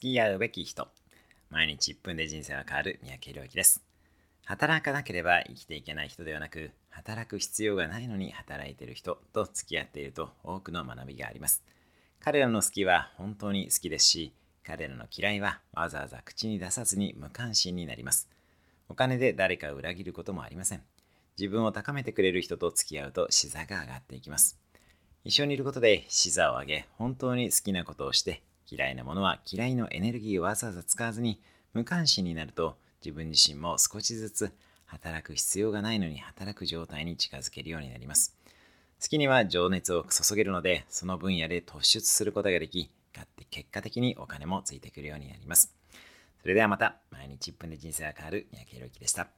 付き合うべき人。毎日1分で人生は変わる。三宅宏之です。働かなければ生きていけない人ではなく働く必要がないのに働いている人と付き合っていると多くの学びがあります。彼らの好きは本当に好きですし彼らの嫌いはわざわざ口に出さずに無関心になります。お金で誰かを裏切ることもありません。自分を高めてくれる人と付き合うと視座が上がっていきます。一緒にいることで視座を上げ本当に好きなことをして嫌いなものは嫌いのエネルギーをわざわざ使わずに無関心になると自分自身も少しずつ働く必要がないのに働く状態に近づけるようになります。好きには情熱を注げるのでその分野で突出することができ勝って結果的にお金もついてくるようになります。それではまた毎日1分で人生が変わる三宅宏之でした。